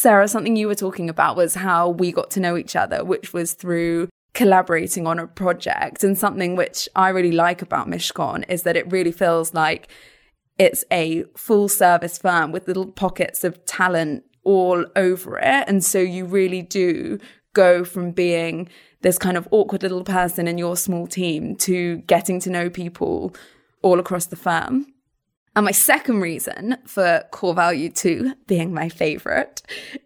Sarah, something you were talking about was how we got to know each other, which was through collaborating on a project. And something which I really like about Mishcon is that it really feels like it's a full service firm with little pockets of talent all over it. And so you really do go from being this kind of awkward little person in your small team to getting to know people all across the firm. And my second reason for core value two being my favorite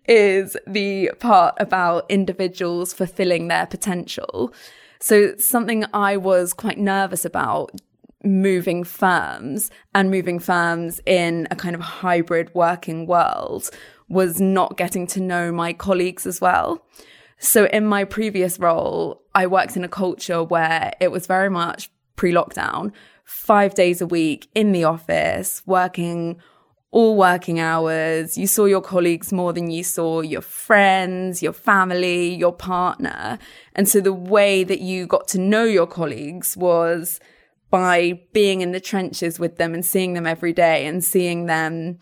is the part about individuals fulfilling their potential. So something I was quite nervous about moving firms and moving firms in a kind of hybrid working world was not getting to know my colleagues as well. So in my previous role, I worked in a culture where it was very much pre lockdown, five days a week in the office, working all working hours. You saw your colleagues more than you saw your friends, your family, your partner. And so the way that you got to know your colleagues was by being in the trenches with them and seeing them every day and seeing them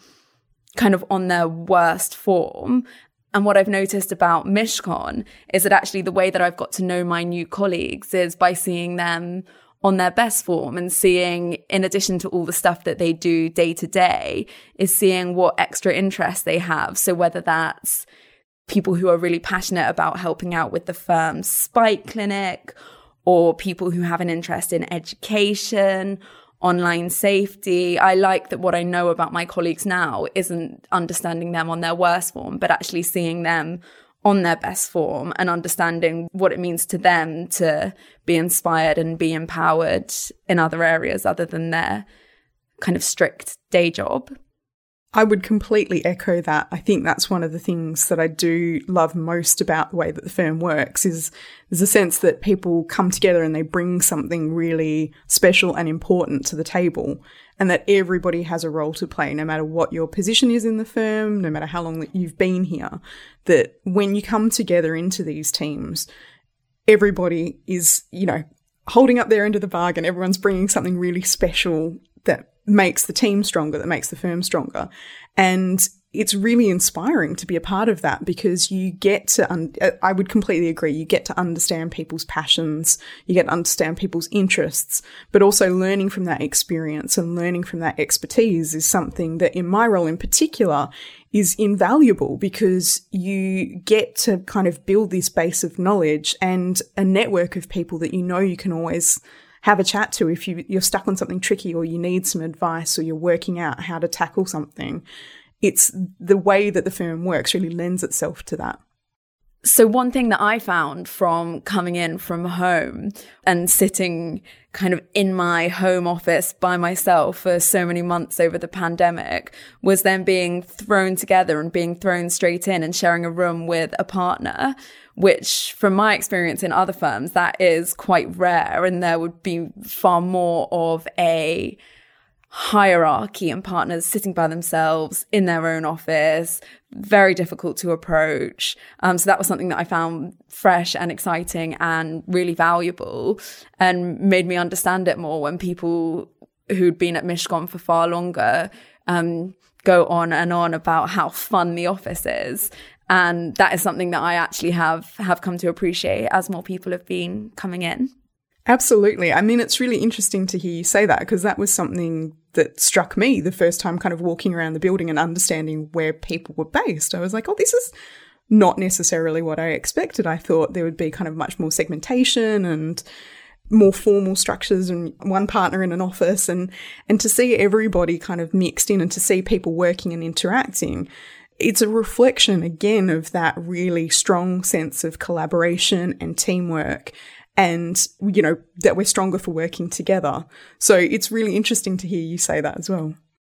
kind of on their worst form. And what I've noticed about Mishcon is that actually the way that I've got to know my new colleagues is by seeing them on their best form and seeing, in addition to all the stuff that they do day to day, is seeing what extra interests they have. So whether that's people who are really passionate about helping out with the firm's spike clinic or people who have an interest in education online safety. I like that what I know about my colleagues now isn't understanding them on their worst form, but actually seeing them on their best form and understanding what it means to them to be inspired and be empowered in other areas other than their kind of strict day job. I would completely echo that. I think that's one of the things that I do love most about the way that the firm works is there's a sense that people come together and they bring something really special and important to the table and that everybody has a role to play no matter what your position is in the firm, no matter how long that you've been here, that when you come together into these teams, everybody is, you know, holding up their end of the bargain. Everyone's bringing something really special that makes the team stronger, that makes the firm stronger. And it's really inspiring to be a part of that because you get to, un- I would completely agree, you get to understand people's passions, you get to understand people's interests, but also learning from that experience and learning from that expertise is something that in my role in particular is invaluable because you get to kind of build this base of knowledge and a network of people that you know you can always have a chat to if you, you're stuck on something tricky or you need some advice or you're working out how to tackle something. It's the way that the firm works really lends itself to that. So, one thing that I found from coming in from home and sitting kind of in my home office by myself for so many months over the pandemic was then being thrown together and being thrown straight in and sharing a room with a partner, which from my experience in other firms, that is quite rare. And there would be far more of a, hierarchy and partners sitting by themselves in their own office, very difficult to approach. Um, so that was something that I found fresh and exciting and really valuable and made me understand it more when people who'd been at Mishcon for far longer um, go on and on about how fun the office is. And that is something that I actually have have come to appreciate as more people have been coming in. Absolutely. I mean, it's really interesting to hear you say that because that was something that struck me the first time kind of walking around the building and understanding where people were based. I was like, oh, this is not necessarily what I expected. I thought there would be kind of much more segmentation and more formal structures and one partner in an office and and to see everybody kind of mixed in and to see people working and interacting it's a reflection again of that really strong sense of collaboration and teamwork and, you know, that we're stronger for working together. So it's really interesting to hear you say that as well.